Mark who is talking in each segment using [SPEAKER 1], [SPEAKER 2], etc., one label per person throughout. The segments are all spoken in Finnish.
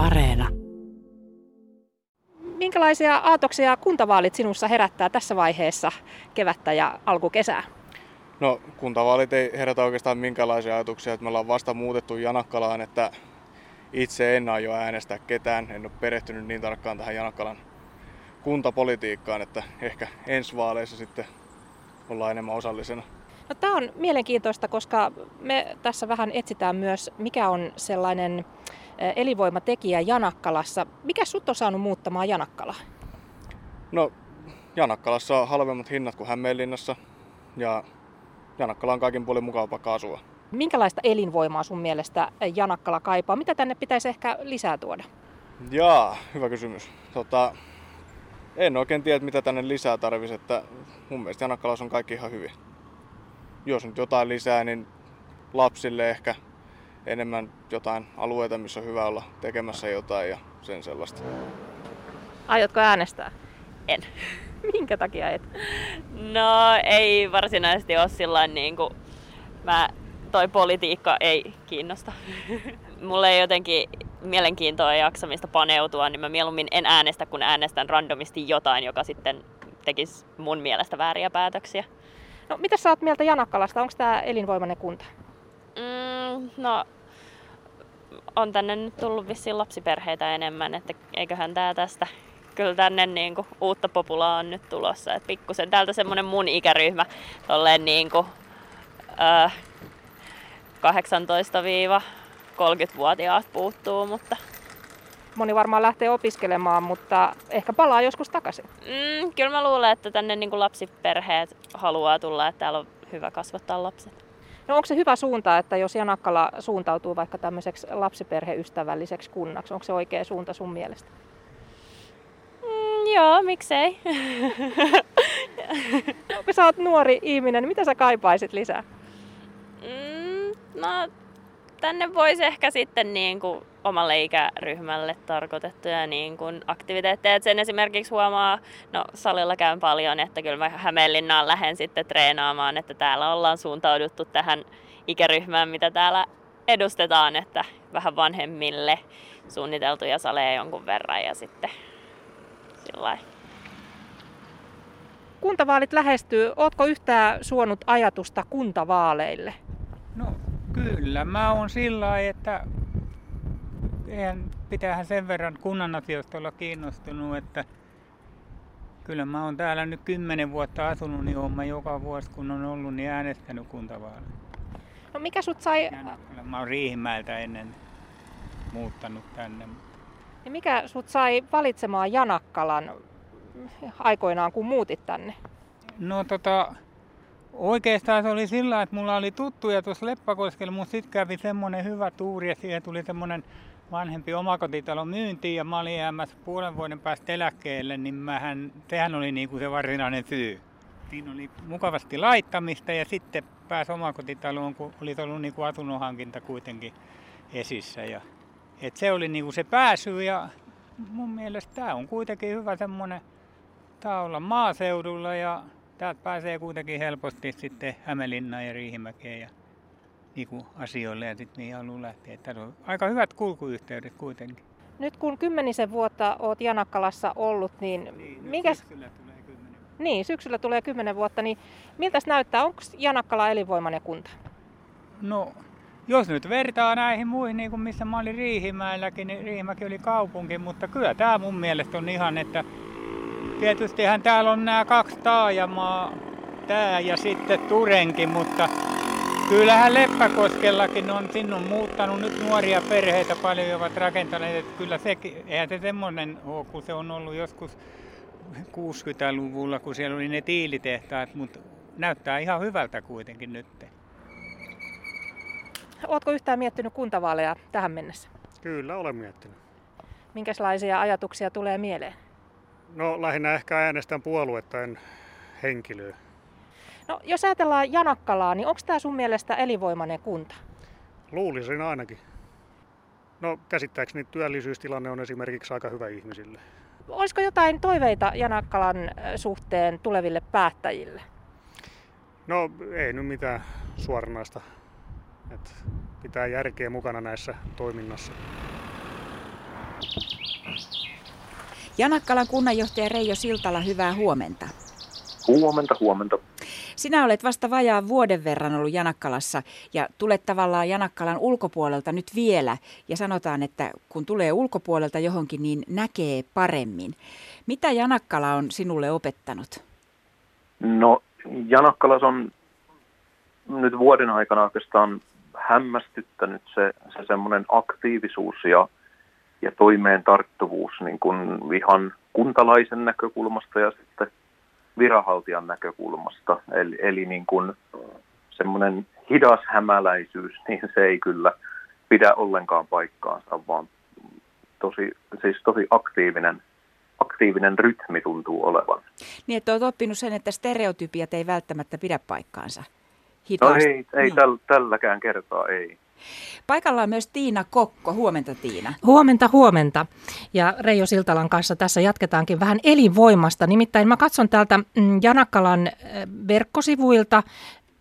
[SPEAKER 1] Areena.
[SPEAKER 2] Minkälaisia aatoksia kuntavaalit sinussa herättää tässä vaiheessa kevättä ja alkukesää?
[SPEAKER 3] No kuntavaalit ei herätä oikeastaan minkälaisia ajatuksia. Että me ollaan vasta muutettu Janakkalaan, että itse en aio äänestää ketään. En ole perehtynyt niin tarkkaan tähän Janakkalan kuntapolitiikkaan, että ehkä ensi vaaleissa sitten ollaan enemmän osallisena.
[SPEAKER 2] No, tämä on mielenkiintoista, koska me tässä vähän etsitään myös, mikä on sellainen elinvoimatekijä Janakkalassa. Mikä sut on saanut muuttamaan Janakkalaa?
[SPEAKER 3] No, Janakkalassa on halvemmat hinnat kuin Hämeenlinnassa ja Janakkala on kaikin puolin mukava paikka asua.
[SPEAKER 2] Minkälaista elinvoimaa sun mielestä Janakkala kaipaa? Mitä tänne pitäisi ehkä lisää tuoda?
[SPEAKER 3] Jaa, hyvä kysymys. Tota, en oikein tiedä, mitä tänne lisää tarvisi, että mun mielestä Janakkalassa on kaikki ihan hyvin. Jos nyt jotain lisää, niin lapsille ehkä enemmän jotain alueita, missä on hyvä olla tekemässä jotain ja sen sellaista.
[SPEAKER 2] Aiotko äänestää?
[SPEAKER 4] En.
[SPEAKER 2] Minkä takia et?
[SPEAKER 4] No ei varsinaisesti ole sillä niin kuin mä, toi politiikka ei kiinnosta. Mulle ei jotenkin mielenkiintoa ja jaksamista paneutua, niin mä mieluummin en äänestä, kun äänestän randomisti jotain, joka sitten tekisi mun mielestä vääriä päätöksiä.
[SPEAKER 2] No mitä sä oot mieltä Janakkalasta? Onko tämä elinvoimainen kunta?
[SPEAKER 4] Mm, no on tänne nyt tullut vissiin lapsiperheitä enemmän, että eiköhän tää tästä kyllä tänne niin kuin, uutta populaa on nyt tulossa. Et pikkusen täältä semmonen mun ikäryhmä tolleen niin kuin, äh, 18-30-vuotiaat puuttuu, mutta
[SPEAKER 2] moni varmaan lähtee opiskelemaan, mutta ehkä palaa joskus takaisin.
[SPEAKER 4] Mm, kyllä mä luulen, että tänne niin kuin lapsiperheet haluaa tulla, että täällä on hyvä kasvattaa lapset.
[SPEAKER 2] No onko se hyvä suunta, että jos Janakkala suuntautuu vaikka tämmöiseksi lapsiperheystävälliseksi kunnaksi, onko se oikea suunta sun mielestä?
[SPEAKER 4] Mm, joo, miksei.
[SPEAKER 2] no, kun sä oot nuori ihminen, niin mitä sä kaipaisit lisää?
[SPEAKER 4] Mm, no, tänne voisi ehkä sitten niin kuin omalle ikäryhmälle tarkoitettuja niin kuin aktiviteetteja. Et sen esimerkiksi huomaa, no salilla käyn paljon, että kyllä mä Hämeenlinnaan lähden sitten treenaamaan, että täällä ollaan suuntauduttu tähän ikäryhmään, mitä täällä edustetaan, että vähän vanhemmille suunniteltuja saleja jonkun verran ja sitten sillä
[SPEAKER 2] Kuntavaalit lähestyy. Ootko yhtään suonut ajatusta kuntavaaleille?
[SPEAKER 5] No kyllä, mä oon sillä että eihän, pitäähän sen verran kunnan asioista olla kiinnostunut, että kyllä mä oon täällä nyt kymmenen vuotta asunut, niin oon mä joka vuosi kun on ollut, niin äänestänyt kuntavaaleja.
[SPEAKER 2] No mikä sut sai...
[SPEAKER 5] Kyllä mä oon Riihimäeltä ennen muuttanut tänne.
[SPEAKER 2] Ja mikä sut sai valitsemaan Janakkalan aikoinaan, kun muutit tänne?
[SPEAKER 5] No tota, oikeastaan se oli sillä, että mulla oli tuttuja tuossa Leppäkoskella, mutta sitten kävi semmoinen hyvä tuuri ja siihen tuli semmoinen vanhempi omakotitalo myyntiin ja mä olin jäämässä puolen vuoden päästä eläkkeelle, niin mähän, sehän oli niin kuin se varsinainen syy. Siinä oli mukavasti laittamista ja sitten pääsi omakotitaloon, kun oli ollut niin kuin asunnonhankinta kuitenkin esissä. Ja, et se oli niin kuin se pääsy ja mun mielestä tämä on kuitenkin hyvä semmoinen, olla maaseudulla ja täältä pääsee kuitenkin helposti sitten Hämeenlinnaan ja Riihimäkeen ja niin asioille ja sitten niihin haluaa lähteä. Tässä on aika hyvät kulkuyhteydet kuitenkin.
[SPEAKER 2] Nyt kun kymmenisen vuotta olet Janakkalassa ollut, niin,
[SPEAKER 5] niin
[SPEAKER 2] mikä...
[SPEAKER 5] Syksyllä tulee kymmenen.
[SPEAKER 2] Niin, syksyllä tulee kymmenen vuotta, niin miltä näyttää? Onko Janakkala elinvoimainen kunta?
[SPEAKER 5] No, jos nyt vertaa näihin muihin, niin kuin missä mä olin Riihimäelläkin, niin Riihimäki oli kaupunki, mutta kyllä tämä mun mielestä on ihan, että tietystihän täällä on nämä kaksi taajamaa, tämä ja sitten Turenkin, mutta Kyllähän Leppäkoskellakin on, sinne on muuttanut nyt nuoria perheitä paljon ja ovat rakentaneet, että kyllä se, eihän se semmoinen ole, kun se on ollut joskus 60-luvulla, kun siellä oli ne tiilitehtaat, mutta näyttää ihan hyvältä kuitenkin nyt.
[SPEAKER 2] Oletko yhtään miettinyt kuntavaaleja tähän mennessä?
[SPEAKER 6] Kyllä, olen miettinyt.
[SPEAKER 2] Minkälaisia ajatuksia tulee mieleen?
[SPEAKER 6] No lähinnä ehkä äänestän puoluetta, en henkilöä.
[SPEAKER 2] No, jos ajatellaan Janakkalaa, niin onko tämä sun mielestä elinvoimainen kunta?
[SPEAKER 6] Luulisin ainakin. No käsittääkseni työllisyystilanne on esimerkiksi aika hyvä ihmisille.
[SPEAKER 2] Olisiko jotain toiveita Janakkalan suhteen tuleville päättäjille?
[SPEAKER 6] No ei nyt mitään suoranaista. Et pitää järkeä mukana näissä toiminnassa.
[SPEAKER 1] Janakkalan kunnanjohtaja Reijo Siltala, hyvää huomenta.
[SPEAKER 7] Huomenta, huomenta.
[SPEAKER 1] Sinä olet vasta vajaan vuoden verran ollut Janakkalassa ja tulet tavallaan Janakkalan ulkopuolelta nyt vielä. Ja sanotaan, että kun tulee ulkopuolelta johonkin, niin näkee paremmin. Mitä Janakkala on sinulle opettanut?
[SPEAKER 7] No Janakkalas on nyt vuoden aikana oikeastaan hämmästyttänyt se, se semmoinen aktiivisuus ja, ja toimeen tarttuvuus niin kuin ihan kuntalaisen näkökulmasta ja sitten viranhaltijan näkökulmasta. Eli, eli niin kuin semmoinen hidas hämäläisyys, niin se ei kyllä pidä ollenkaan paikkaansa, vaan tosi, siis tosi aktiivinen, aktiivinen rytmi tuntuu olevan.
[SPEAKER 1] Niin, että olet oppinut sen, että stereotypiat ei välttämättä pidä paikkaansa.
[SPEAKER 7] Hitaasti. No ei, ei niin. täl, tälläkään kertaa ei.
[SPEAKER 1] Paikalla on myös Tiina Kokko. Huomenta Tiina.
[SPEAKER 2] Huomenta, huomenta. Ja Reijo Siltalan kanssa tässä jatketaankin vähän elinvoimasta. Nimittäin mä katson täältä mm, Janakkalan äh, verkkosivuilta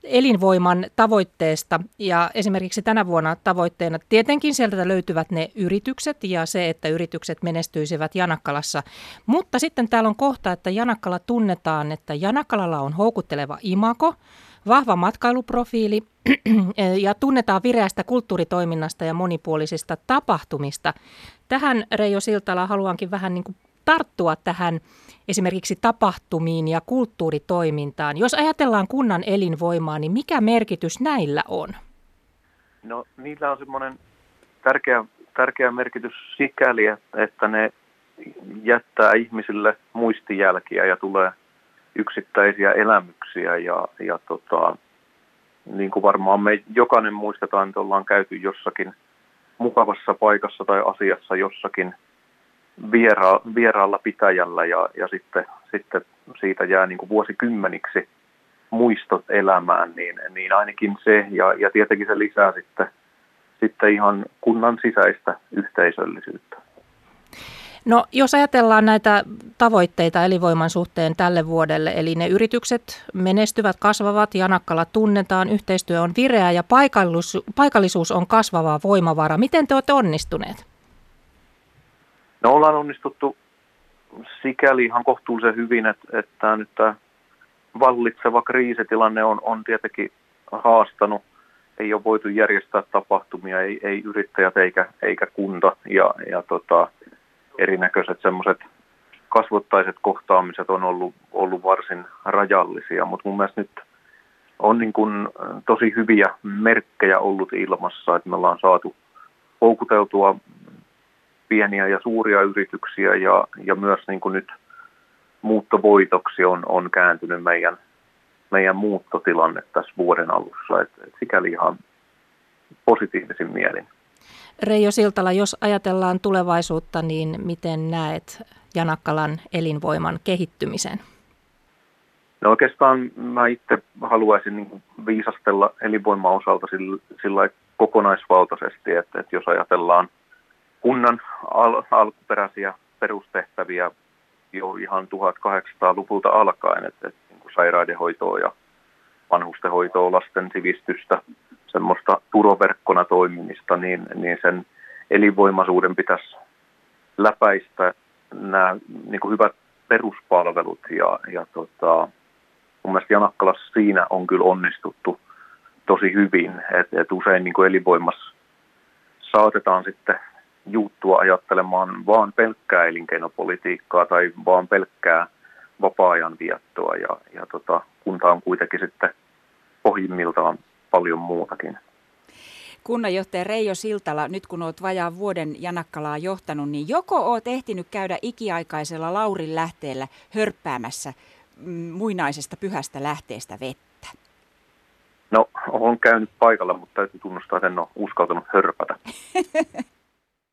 [SPEAKER 2] elinvoiman tavoitteesta ja esimerkiksi tänä vuonna tavoitteena tietenkin sieltä löytyvät ne yritykset ja se, että yritykset menestyisivät Janakkalassa. Mutta sitten täällä on kohta, että Janakkala tunnetaan, että Janakkalalla on houkutteleva imako, vahva matkailuprofiili ja tunnetaan vireästä kulttuuritoiminnasta ja monipuolisista tapahtumista. Tähän Reijo Siltala haluankin vähän niin kuin tarttua tähän esimerkiksi tapahtumiin ja kulttuuritoimintaan. Jos ajatellaan kunnan elinvoimaa, niin mikä merkitys näillä on?
[SPEAKER 7] No niillä on semmoinen tärkeä, tärkeä merkitys sikäli, että ne jättää ihmisille muistijälkiä ja tulee yksittäisiä elämyksiä ja, ja tota, niin kuin varmaan me jokainen muistetaan, että ollaan käyty jossakin mukavassa paikassa tai asiassa jossakin viera, vieraalla pitäjällä ja, ja sitten, sitten siitä jää niin kuin vuosikymmeniksi muistot elämään, niin, niin ainakin se ja, ja tietenkin se lisää sitten, sitten ihan kunnan sisäistä yhteisöllisyyttä.
[SPEAKER 2] No jos ajatellaan näitä tavoitteita elinvoiman suhteen tälle vuodelle, eli ne yritykset menestyvät, kasvavat, Janakkala tunnetaan, yhteistyö on vireä ja paikallisuus, paikallisuus on kasvava voimavara. Miten te olette onnistuneet?
[SPEAKER 7] No ollaan onnistuttu sikäli ihan kohtuullisen hyvin, että, että nyt tämä vallitseva kriisitilanne on, on tietenkin haastanut. Ei ole voitu järjestää tapahtumia, ei, ei yrittäjät eikä, eikä kunta. Ja, ja tota, erinäköiset semmoiset kasvottaiset kohtaamiset on ollut, ollut varsin rajallisia, mutta mun mielestä nyt on niin kuin tosi hyviä merkkejä ollut ilmassa, että me ollaan saatu houkuteltua pieniä ja suuria yrityksiä ja, ja myös niin kuin nyt muuttovoitoksi on, on kääntynyt meidän, meidän muuttotilanne tässä vuoden alussa. Et, et sikäli ihan positiivisin mielin.
[SPEAKER 2] Reijo Siltala, jos ajatellaan tulevaisuutta, niin miten näet Janakkalan elinvoiman kehittymisen?
[SPEAKER 7] No oikeastaan mä itse haluaisin niin viisastella elinvoiman osalta sillä, sillä kokonaisvaltaisesti, että, että jos ajatellaan kunnan al- alkuperäisiä perustehtäviä jo ihan 1800-luvulta alkaen, että, että niin sairaudenhoitoa ja vanhustenhoitoa, lasten sivistystä, semmoista turoverkkona toimimista, niin, niin sen elinvoimaisuuden pitäisi läpäistä nämä niin kuin hyvät peruspalvelut. Ja, ja tota, mun mielestä Janakkalassa siinä on kyllä onnistuttu tosi hyvin, että et usein niin kuin elinvoimassa saatetaan sitten juuttua ajattelemaan vaan pelkkää elinkeinopolitiikkaa tai vaan pelkkää vapaa-ajan viettoa. Ja, ja tota, kunta on kuitenkin sitten pohjimmiltaan paljon muutakin.
[SPEAKER 1] Kunnanjohtaja Reijo Siltala, nyt kun olet vajaan vuoden Janakkalaa johtanut, niin joko olet ehtinyt käydä ikiaikaisella Laurin lähteellä hörppäämässä mm, muinaisesta pyhästä lähteestä vettä?
[SPEAKER 7] No, olen käynyt paikalla, mutta täytyy tunnustaa, että en ole uskaltanut hörpätä.